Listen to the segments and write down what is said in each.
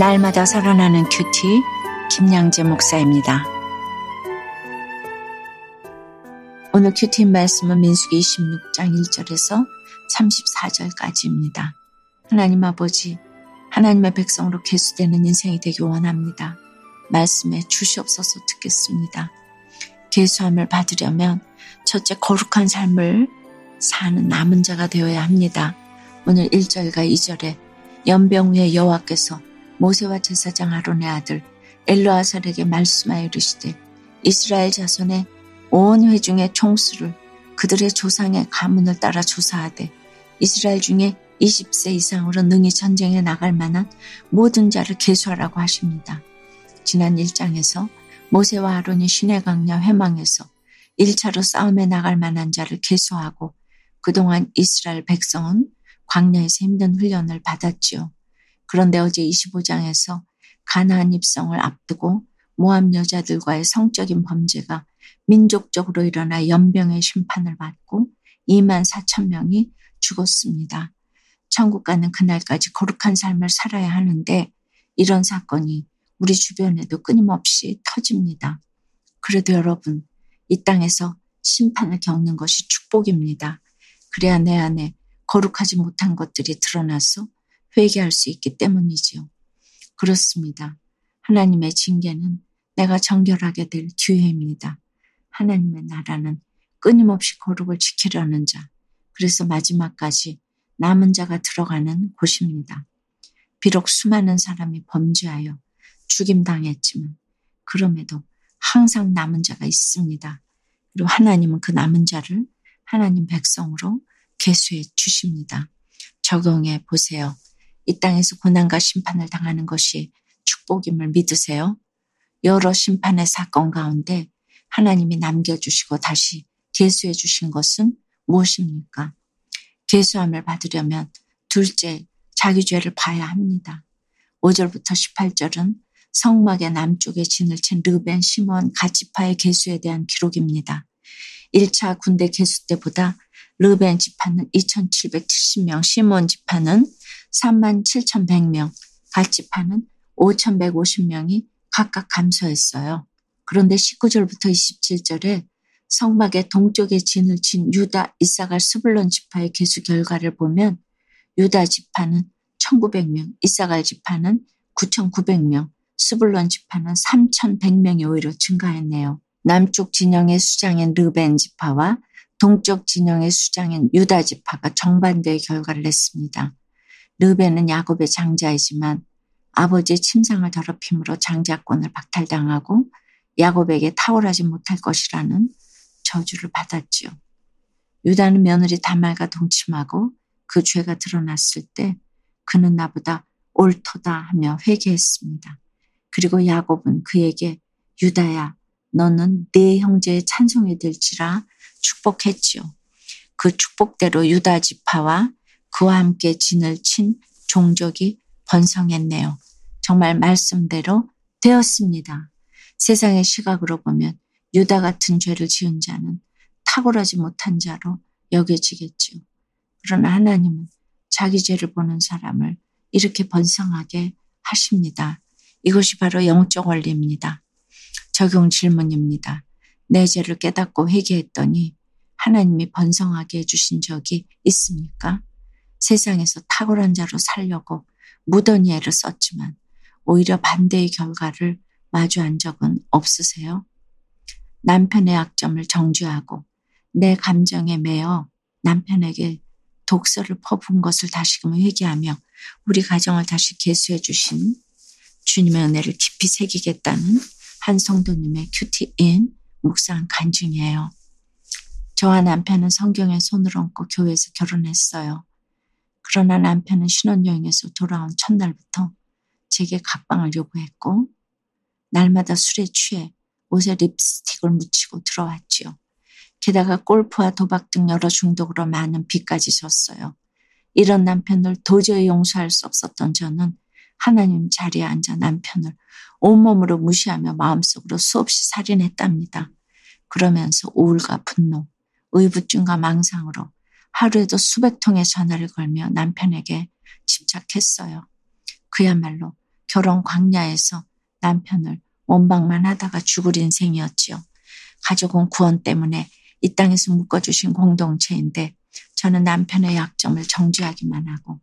날마다 살아나는 큐티 김양재 목사입니다. 오늘 큐티 말씀은 민수기 26장 1절에서 34절까지입니다. 하나님 아버지, 하나님의 백성으로 개수되는 인생이 되기 원합니다. 말씀에 주시옵소서 듣겠습니다. 개수함을 받으려면 첫째 거룩한 삶을 사는 남은 자가 되어야 합니다. 오늘 1절과 2절에 연병 후에 여호와께서 모세와 제사장 아론의 아들 엘로아살에게 말씀하여 이르시되 이스라엘 자손의 온 회중의 총수를 그들의 조상의 가문을 따라 조사하되 이스라엘 중에 20세 이상으로 능히 전쟁에 나갈 만한 모든 자를 계수하라고 하십니다. 지난 1장에서 모세와 아론이 신의 강야 회망에서 1차로 싸움에 나갈 만한 자를 계수하고 그동안 이스라엘 백성은 광야에서 힘든 훈련을 받았지요. 그런데 어제 25장에서 가나안 입성을 앞두고 모함 여자들과의 성적인 범죄가 민족적으로 일어나 연병의 심판을 받고 2만 4천 명이 죽었습니다. 천국 가는 그날까지 거룩한 삶을 살아야 하는데 이런 사건이 우리 주변에도 끊임없이 터집니다. 그래도 여러분, 이 땅에서 심판을 겪는 것이 축복입니다. 그래야 내 안에 거룩하지 못한 것들이 드러나서 회개할 수 있기 때문이지요. 그렇습니다. 하나님의 징계는 내가 정결하게 될 기회입니다. 하나님의 나라는 끊임없이 거룩을 지키려는 자, 그래서 마지막까지 남은 자가 들어가는 곳입니다. 비록 수많은 사람이 범죄하여 죽임당했지만 그럼에도 항상 남은 자가 있습니다. 그리고 하나님은 그 남은 자를 하나님 백성으로 개수해 주십니다. 적용해 보세요. 이 땅에서 고난과 심판을 당하는 것이 축복임을 믿으세요? 여러 심판의 사건 가운데 하나님이 남겨주시고 다시 계수해 주신 것은 무엇입니까? 계수함을 받으려면 둘째, 자기 죄를 봐야 합니다. 5절부터 18절은 성막의 남쪽에 진을 친 르벤, 시몬, 가지파의 계수에 대한 기록입니다. 1차 군대 계수 때보다 르벤 지파는 2,770명, 시몬 지파는 37,100명, 갓지파는 5,150명이 각각 감소했어요. 그런데 19절부터 27절에 성막의 동쪽에 진을 친 유다, 이사갈, 스불론 지파의 개수 결과를 보면 유다 지파는 1900명, 이사갈 지파는 9900명, 스불론 지파는 3100명이 오히려 증가했네요. 남쪽 진영의 수장인 르벤 지파와 동쪽 진영의 수장인 유다 지파가 정반대의 결과를 냈습니다. 르벤은 야곱의 장자이지만 아버지의 침상을 더럽힘으로 장자권을 박탈당하고 야곱에게 탁월하지 못할 것이라는 저주를 받았지요. 유다는 며느리 다말과 동침하고 그 죄가 드러났을 때 그는 나보다 옳도다 하며 회개했습니다. 그리고 야곱은 그에게 유다야 너는 네 형제의 찬송이 될지라 축복했지요. 그 축복대로 유다 지파와 그와 함께 진을 친 종족이 번성했네요. 정말 말씀대로 되었습니다. 세상의 시각으로 보면 유다 같은 죄를 지은 자는 탁월하지 못한 자로 여겨지겠죠. 그러나 하나님은 자기 죄를 보는 사람을 이렇게 번성하게 하십니다. 이것이 바로 영적 원리입니다. 적용 질문입니다. 내 죄를 깨닫고 회개했더니 하나님이 번성하게 해주신 적이 있습니까? 세상에서 탁월한 자로 살려고 무던히 애를 썼지만 오히려 반대의 결과를 마주한 적은 없으세요? 남편의 약점을 정죄하고 내 감정에 매여 남편에게 독서를 퍼부은 것을 다시금 회개하며 우리 가정을 다시 개수해 주신 주님의 은혜를 깊이 새기겠다는 한 성도님의 큐티인 묵상 간증이에요. 저와 남편은 성경에 손을 얹고 교회에서 결혼했어요. 그러나 남편은 신혼여행에서 돌아온 첫날부터 제게 각방을 요구했고 날마다 술에 취해 옷에 립스틱을 묻히고 들어왔지요. 게다가 골프와 도박 등 여러 중독으로 많은 빚까지 졌어요. 이런 남편을 도저히 용서할 수 없었던 저는 하나님 자리에 앉아 남편을 온몸으로 무시하며 마음속으로 수없이 살인했답니다. 그러면서 우울과 분노, 의부증과 망상으로 하루에도 수백 통의 전화를 걸며 남편에게 집착했어요. 그야말로 결혼 광야에서 남편을 원방만 하다가 죽을 인생이었지요. 가족은 구원 때문에 이 땅에서 묶어주신 공동체인데 저는 남편의 약점을 정죄하기만 하고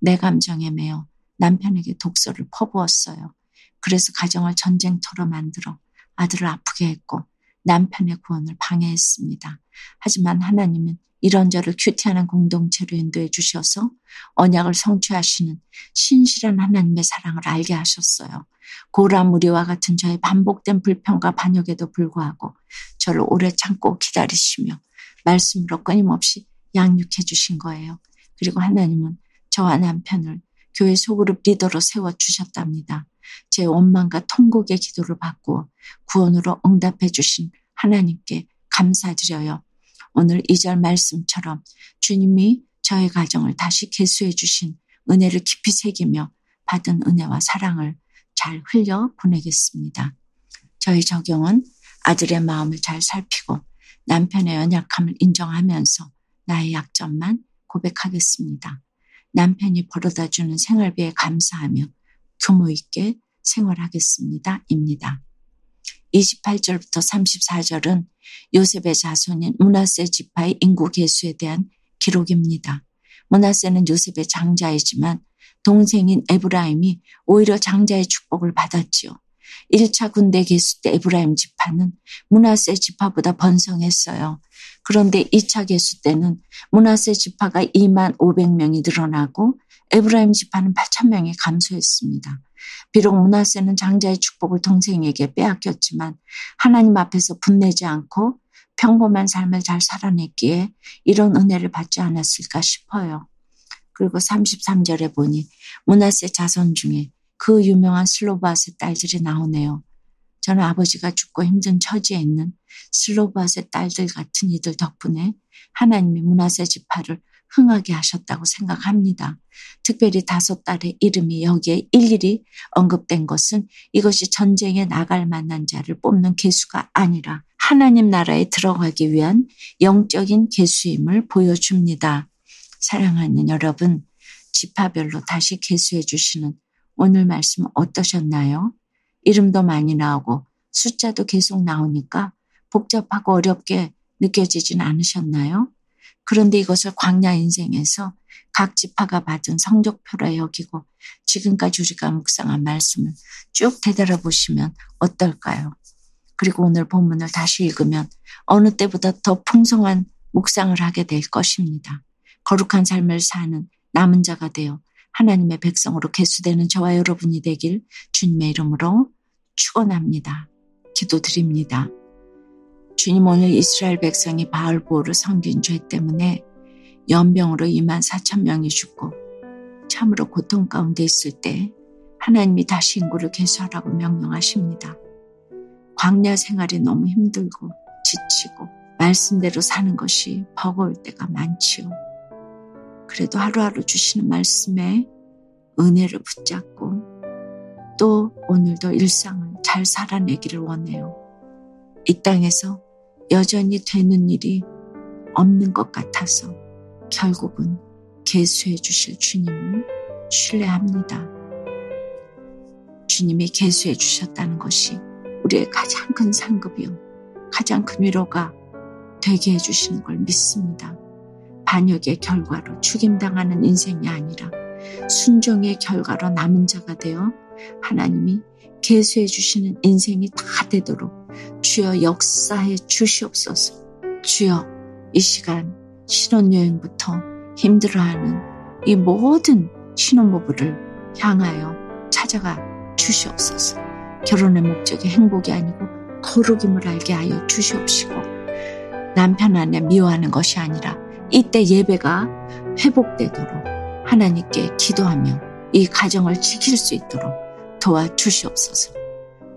내 감정에 매여 남편에게 독소를 퍼부었어요. 그래서 가정을 전쟁터로 만들어 아들을 아프게 했고 남편의 구원을 방해했습니다. 하지만 하나님은 이런 저를 큐티하는 공동체로 인도해 주셔서 언약을 성취하시는 신실한 하나님의 사랑을 알게 하셨어요. 고라 무리와 같은 저의 반복된 불평과 반역에도 불구하고 저를 오래 참고 기다리시며 말씀으로 끊임없이 양육해 주신 거예요. 그리고 하나님은 저와 남편을 교회 소그룹 리더로 세워 주셨답니다. 제 원망과 통곡의 기도를 받고 구원으로 응답해 주신 하나님께 감사드려요. 오늘 이 절 말씀처럼 주님이 저의 가정을 다시 개수해 주신 은혜를 깊이 새기며 받은 은혜와 사랑을 잘 흘려 보내겠습니다. 저희 적용은 아들의 마음을 잘 살피고 남편의 연약함을 인정하면서 나의 약점만 고백하겠습니다. 남편이 벌어다 주는 생활비에 감사하며 규모 있게 생활하겠습니다. 입니다. 28절부터 34절은 요셉의 자손인 문하세 지파의 인구 개수에 대한 기록입니다. 문하세는 요셉의 장자이지만 동생인 에브라임이 오히려 장자의 축복을 받았지요. 1차 군대 개수 때 에브라임 지파는 문하세 지파보다 번성했어요. 그런데 2차 개수 때는 문하세 지파가 2만 500명이 늘어나고 에브라임 지파는 8천 명이 감소했습니다. 비록 문하세는 장자의 축복을 동생에게 빼앗겼지만 하나님 앞에서 분내지 않고 평범한 삶을 잘 살아냈기에 이런 은혜를 받지 않았을까 싶어요. 그리고 33절에 보니 문하세 자손 중에 그 유명한 슬로바스의 딸들이 나오네요. 저는 아버지가 죽고 힘든 처지에 있는 슬로바스의 딸들 같은 이들 덕분에 하나님이 문하세 지파를 흥하게 하셨다고 생각합니다. 특별히 다섯 딸의 이름이 여기에 일일이 언급된 것은 이것이 전쟁에 나갈 만한 자를 뽑는 개수가 아니라 하나님 나라에 들어가기 위한 영적인 개수임을 보여줍니다. 사랑하는 여러분, 지파별로 다시 개수해 주시는 오늘 말씀 어떠셨나요? 이름도 많이 나오고 숫자도 계속 나오니까 복잡하고 어렵게 느껴지진 않으셨나요? 그런데 이것을 광야 인생에서 각 지파가 받은 성적표라 여기고 지금까지 우리가 묵상한 말씀을 쭉 되돌아 보시면 어떨까요? 그리고 오늘 본문을 다시 읽으면 어느 때보다 더 풍성한 묵상을 하게 될 것입니다. 거룩한 삶을 사는 남은 자가 되어 하나님의 백성으로 개수되는 저와 여러분이 되길 주님의 이름으로 축원합니다. 기도드립니다. 주님 오늘 이스라엘 백성이 바알보를 섬긴 죄 때문에 연병으로 2만 4천 명이 죽고 참으로 고통 가운데 있을 때 하나님이 다시 인구를 개수하라고 명령하십니다. 광야 생활이 너무 힘들고 지치고 말씀대로 사는 것이 버거울 때가 많지요. 그래도 하루하루 주시는 말씀에 은혜를 붙잡고 또 오늘도 일상을 잘 살아내기를 원해요. 이 땅에서 여전히 되는 일이 없는 것 같아서 결국은 개수해 주실 주님을 신뢰합니다. 주님이 개수해 주셨다는 것이 우리의 가장 큰 상급이요. 가장 큰 위로가 되게 해주시는 걸 믿습니다. 반역의 결과로 죽임당하는 인생이 아니라 순종의 결과로 남은 자가 되어 하나님이 개수해 주시는 인생이 다 되도록 주여 역사해 주시옵소서. 주여 이 시간 신혼여행부터 힘들어하는 이 모든 신혼부부를 향하여 찾아가 주시옵소서. 결혼의 목적이 행복이 아니고 거룩임을 알게 하여 주시옵시고 남편 안에 미워하는 것이 아니라 이때 예배가 회복되도록 하나님께 기도하며 이 가정을 지킬 수 있도록 도와주시옵소서.